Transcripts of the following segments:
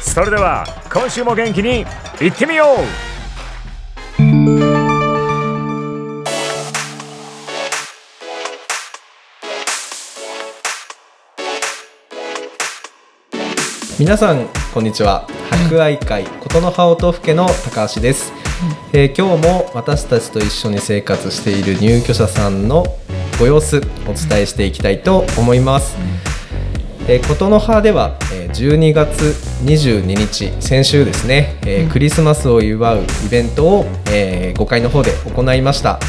それでは今週も元気にいってみよう。皆さんこんにちは。博愛会琴の葉音更の高橋です、えー、今日も私たちと一緒に生活している入居者さんのご様子お伝えしていきたいと思います、えー、琴の葉では、えー、12月22日先週ですね、えー、クリスマスを祝うイベントを、えー、5階の方で行いました、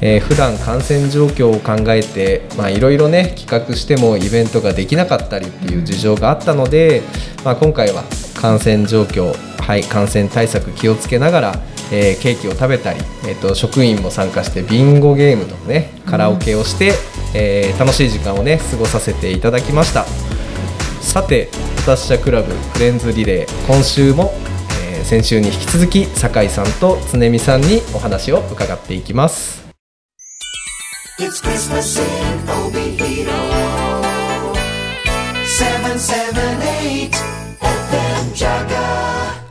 えー、普段感染状況を考えていろいろね企画してもイベントができなかったりっていう事情があったので、まあ、今回は感染状況、はい、感染対策気をつけながら、えー、ケーキを食べたり、えーと、職員も参加してビンゴゲームとねカラオケをして、うん、えー、楽しい時間をね過ごさせていただきましたさて「私社クラブフレンズリレー」今週も、えー、先週に引き続き酒井さんと常美さんにお話を伺っていきます。It's Christmas in Obihiro 778 FM Jaga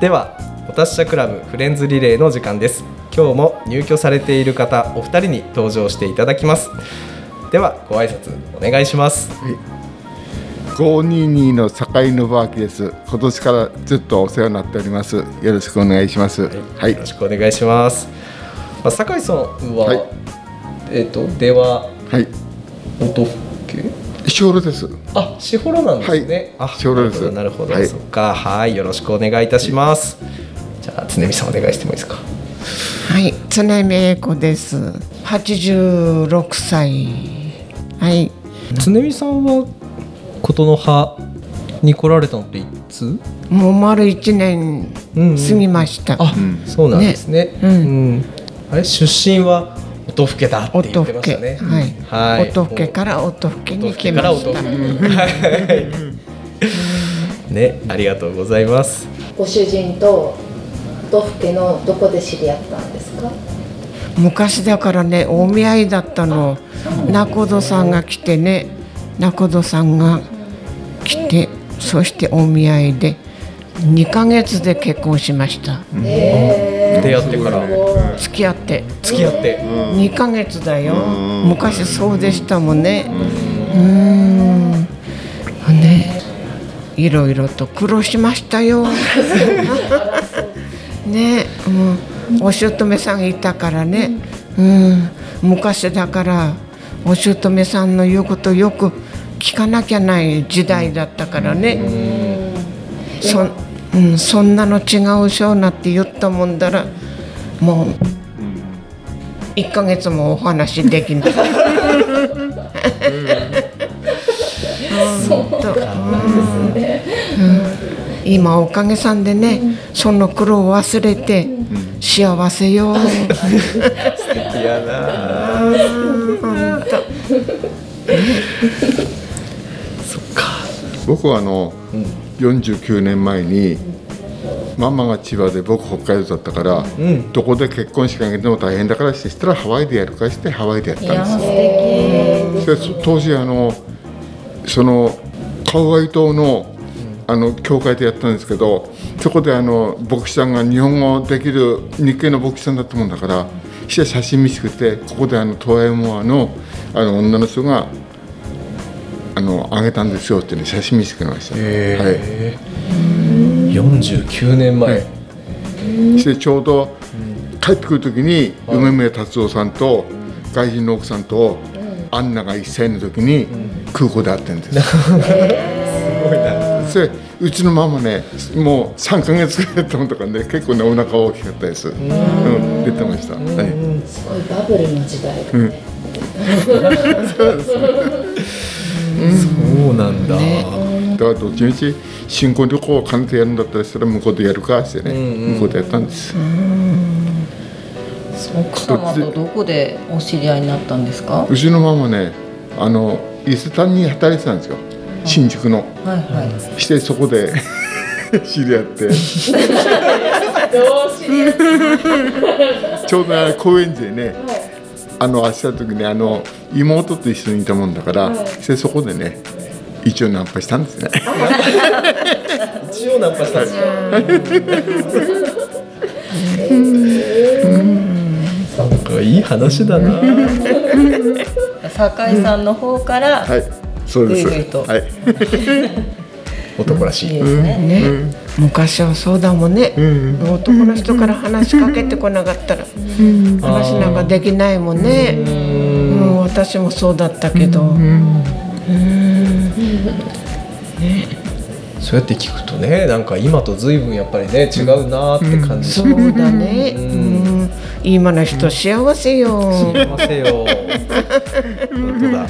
では私社クラブフレンズリレーの時間です今日も入居されている方お二人に登場していただきますではご挨拶お願いします、はい522の境のバーキです。今年からずっとお世話になっております。よろしくお願いします。はい、はい、よろしくお願いします。まあ、酒井さんは、はい、えっ、ー、とでは、はい、音けしほろです。あ、しほろなんですね。はい、あ、しほろです。なるほど、はい、そっか、はい、よろしくお願いいたします。じゃあ、常美さんお願いしてもいいですか？はい、常美英子です。八十六歳。はい。常美さんは琴の葉に来られたのっていつ？もう丸一年過ぎました、うんうん、あ、そうなんですね、ね、うん、あれ出身は音更だって言ってましたね。はい、はい、音更から音更に来ました。ねありがとうございます。ご主人と音更のどこで知り合ったんですか？昔だからねお見合いだったの。仲人さんが来てね。仲人さんが来てそしてお見合いで。2か月で結婚しました、出会ってから。付き合って。付き合って。2か月だよ。昔そうでしたもんね。うん。ねいろいろと苦労しましたよ ねうん、お姑さんいたからね、うん、昔だからお姑さんの言うことよく聞かなきゃない時代だったからね、そ,、うん、そんなの違うしょうなって言ったもんだらもう1か月もお話できない。今おかげさんでね、その苦労を忘れて幸せよ。素敵やな。本当。僕はあの、うん、49年前にママが千葉で僕北海道だったから、うん、どこで結婚式あげても大変だからしてしたらハワイでやるかしてハワイでやったんですよ。で当時あのそのカウアイ島のあの教会でやったんですけどそこであの牧師さんが日本語できる日系の牧師さんだったもんだから写真見せてここであのトワイモアのあの女の人があのあげたんですよってね写真見せてくれました、はい。へえ49年前、してちょうど帰ってくる時に梅宮達夫さんと外人の奥さんとアンナが1歳の時に空港で会ってるんです、すごいなそれうちのママねもう3か月ぐらいだったもんとかね結構ねお腹大きかったです、うん、出てました、はい。すごいバブルの時代だね。そうなんだ、だからどっちみち新婚旅行を兼ねてやるんだったらしたら向こうでやるかってね、向こうでやったんです、奥様とどこでお知り合いになったんですか？うちのママねあの伊勢丹に働いてたんですよ。新宿の。はいはい。してそこで 知り合って。ちょうどね高円寺でね、あの明日の時にあの妹と一緒にいたもんだから、してそこでね一応ナンパしたんですね。一応ナンパしたんですよ。なんかいい話だな 酒井さんの方から、はい。そうです。ぐいぐいと。はい。男らしい。いいですね。ね、昔はそうだもんね、男の人から話しかけてこなかったら、話なんかできないもんね、うん。私もそうだったけど、そうやって聞くとねなんか今と随分やっぱりね違うなーって感じしそうだね、うん。今の人幸せよ、ませよ。本当だ。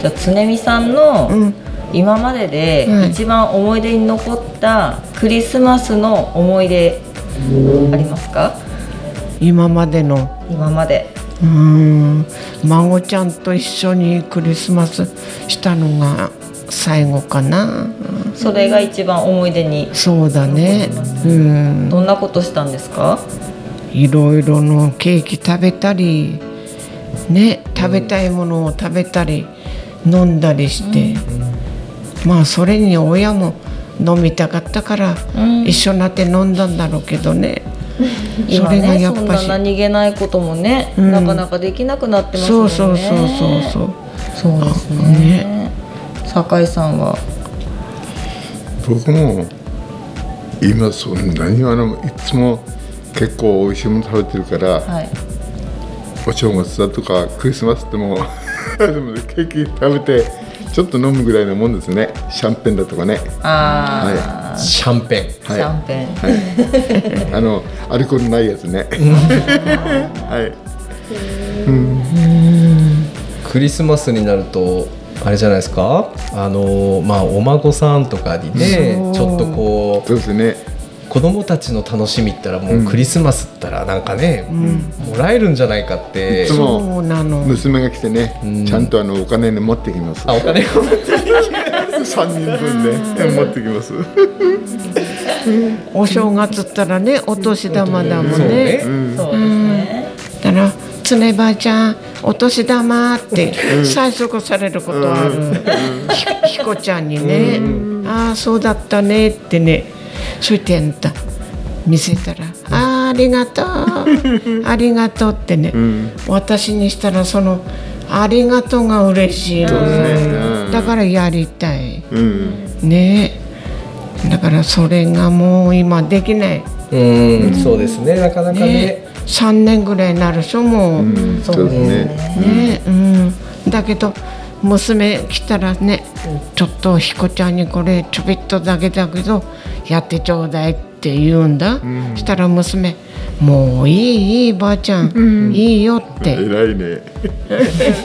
じゃあ常美さんの今まででうん一番思い出に残ったクリスマスの思い出ありますか？今までの。今まで。うん。孫ちゃんと一緒にクリスマスしたのが最後かな。それが一番思い出に。そうだね。うん。どんなことしたんですか？いろいろのケーキ食べたりね食べたいものを食べたり飲んだりして、まあそれに親も飲みたかったから、一緒になって飲んだんだろうけどね、そ今れがねそんなやっぱし何気ないこともね、ん。なかなかできなくなってますそうもんね。そうそうそうそうそう。ですね。酒井さんは？僕も今そんなにあのいつも結構美味しいもの食べてるから、はい。お正月だとかクリスマスでもでもねケーキ食べてちょっと飲むぐらいのもんですね。シャンペンだとかね。ああ、シャンペン。シャンペン。あのアルコールないやつね。はい。クリスマスになるとあれじゃないですか？あのまあお孫さんとかにねちょっとこそうですね。う子供たちの楽しみったらもうクリスマスったらなんかね、もらえるんじゃないかって。いつもそうなの。娘が来てね、ちゃんとあのお金ね持ってきます。あお金を3人分ね持ってきます。お正月ったらねお年玉だもんそうね。だから常ばあちゃんお年玉って催促されることある、ひひこちゃんにね、ああそうだったね。ってね。そう言ってんだ見せたら「あーありがとう。ありがとう」ってね、私にしたらその「ありがとう」が嬉しいの、ね。だからやりたいうん。ね。だからそれがもう今できない。うんそうですね。なかなかね。ね。3年ぐらいになるしょもう、うん。そうですね。ね。うん、だけど娘来たらね、ちょっと彦ちゃんにこれちょびっとだけだけどやってちょうだいって言うんだ、したら娘「もういいいいばあちゃん、いいよ」って。偉いね。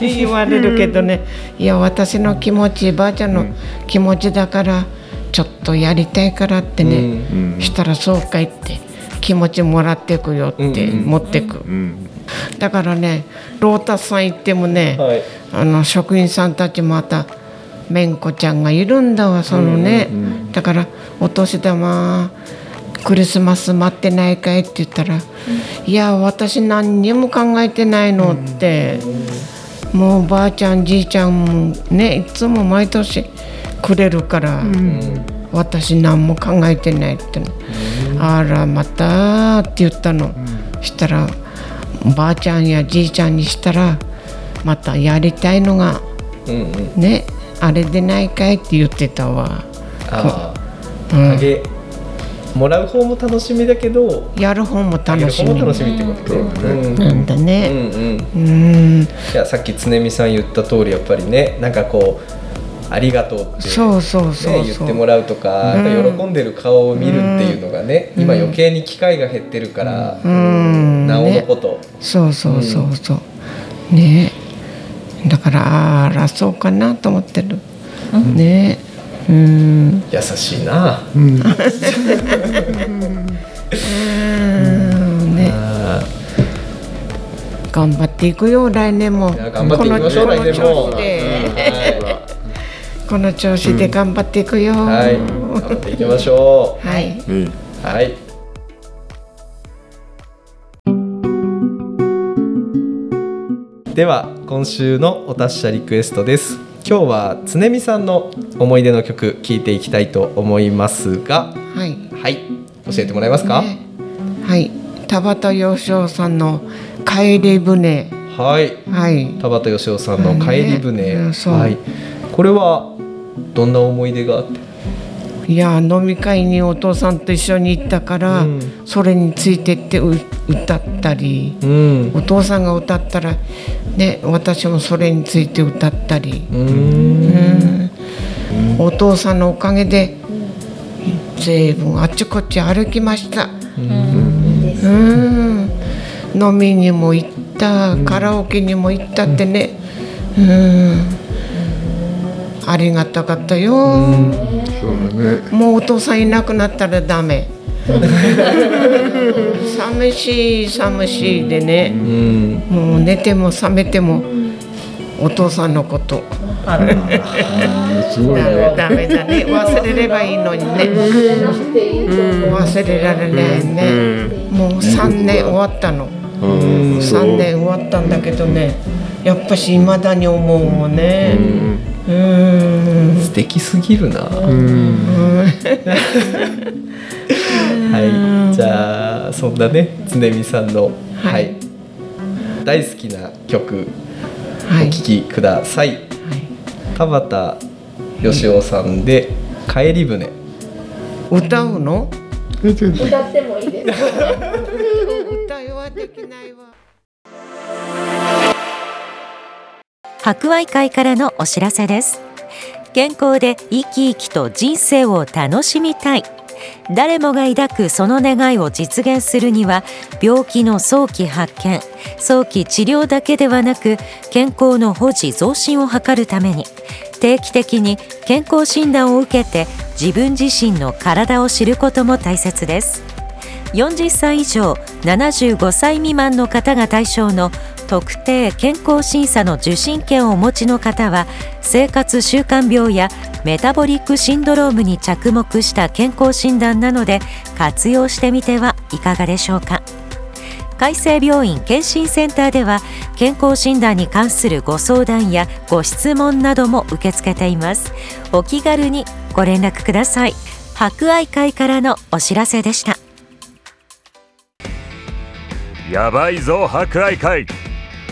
言われるけどね。いや私の気持ちばあちゃんの気持ちだからちょっとやりたいからってね、したらそうかいって気持ちもらってくよって持ってく、うん。だからねロータスさん行ってもね、はい。あの職員さんたちまためんこちゃんがいるんだわそのね、だからお年玉クリスマス待ってないかいって言ったら「いや私何にも考えてないの」って、もうばあちゃんじいちゃんもねいつも毎年くれるから、私何も考えてないっての、あらまたって言ったの、したらばあちゃんやじいちゃんにしたらまたやりたいのがねあれでないかいって言ってたわ、ああ。うん、影もらう方も楽しみだけどやる方も楽しみ。楽しみってことねうんなんだうねんうん。うん。いやさっき常美さん言った通りやっぱりねなんかこうありがとうってそうそうそうね、言ってもらうとか、うん。喜んでる顔を見るっていうのがね、今余計に機会が減ってるから、うん。なおのねこと、そうそうそうそう、ね。だからあらそうかなと思ってる、ねうん。優しいな、うん。ね頑張っていくよ来年も頑張っていきましょう来年もこの調子で頑張っていくよ、はい頑張っていきましょうはいうん。はいでは今週のお達者リクエストです今日は常美さんの思い出の曲聴いていきたいと思いますがはい。はい。教えてもらえますか、ね。はい。田畑洋翔さんの帰り船。はい。はい。田畑義雄さんの帰り船、ね。はい、これはどんな思い出があって？いや飲み会にお父さんと一緒に行ったから、うん。それについてってう歌ったり。うん。お父さんが歌ったらね私もそれについて歌ったり、お父さんのおかげで随分あっちこっち歩きました。うん。飲みにも行ったカラオケにも行ったってね。うん。ありがたかったよ、そうだね。もうお父さんいなくなったらダメ 寂しい寂しいでうねん。もう寝ても覚めてもお父さんのこと。あら。すごいダメね。ダメだね。忘れればいいのにね。忘れなくていいと思う。忘れられないね。もう3年終わったの。うん。3年終わったんだけどね。やっぱし未だに思うもんね。うん。素敵すぎるな、そんなね。常美さんの、ははい。い大好きな曲はい。お聴きください、田畑義雄さんで「帰り船」歌うの？歌ってもいいです。か。歌はできないわ。博愛会からのお知らせです。健康で生き生きと人生を楽しみたい誰もが抱くその願いを実現するには病気の早期発見早期治療だけではなく健康の保持増進を図るために定期的に健康診断を受けて自分自身の体を知ることも大切です。40歳以上75歳未満の方が対象の特定健康審査の受診券をお持ちの方は生活習慣病やメタボリックシンドロームに着目した健康診断なので活用してみてはいかがでしょうか。海生病院健診センターでは健康診断に関するご相談やご質問なども受け付けています。お気軽にご連絡ください。博愛会からのお知らせでした。やばいぞ博愛会。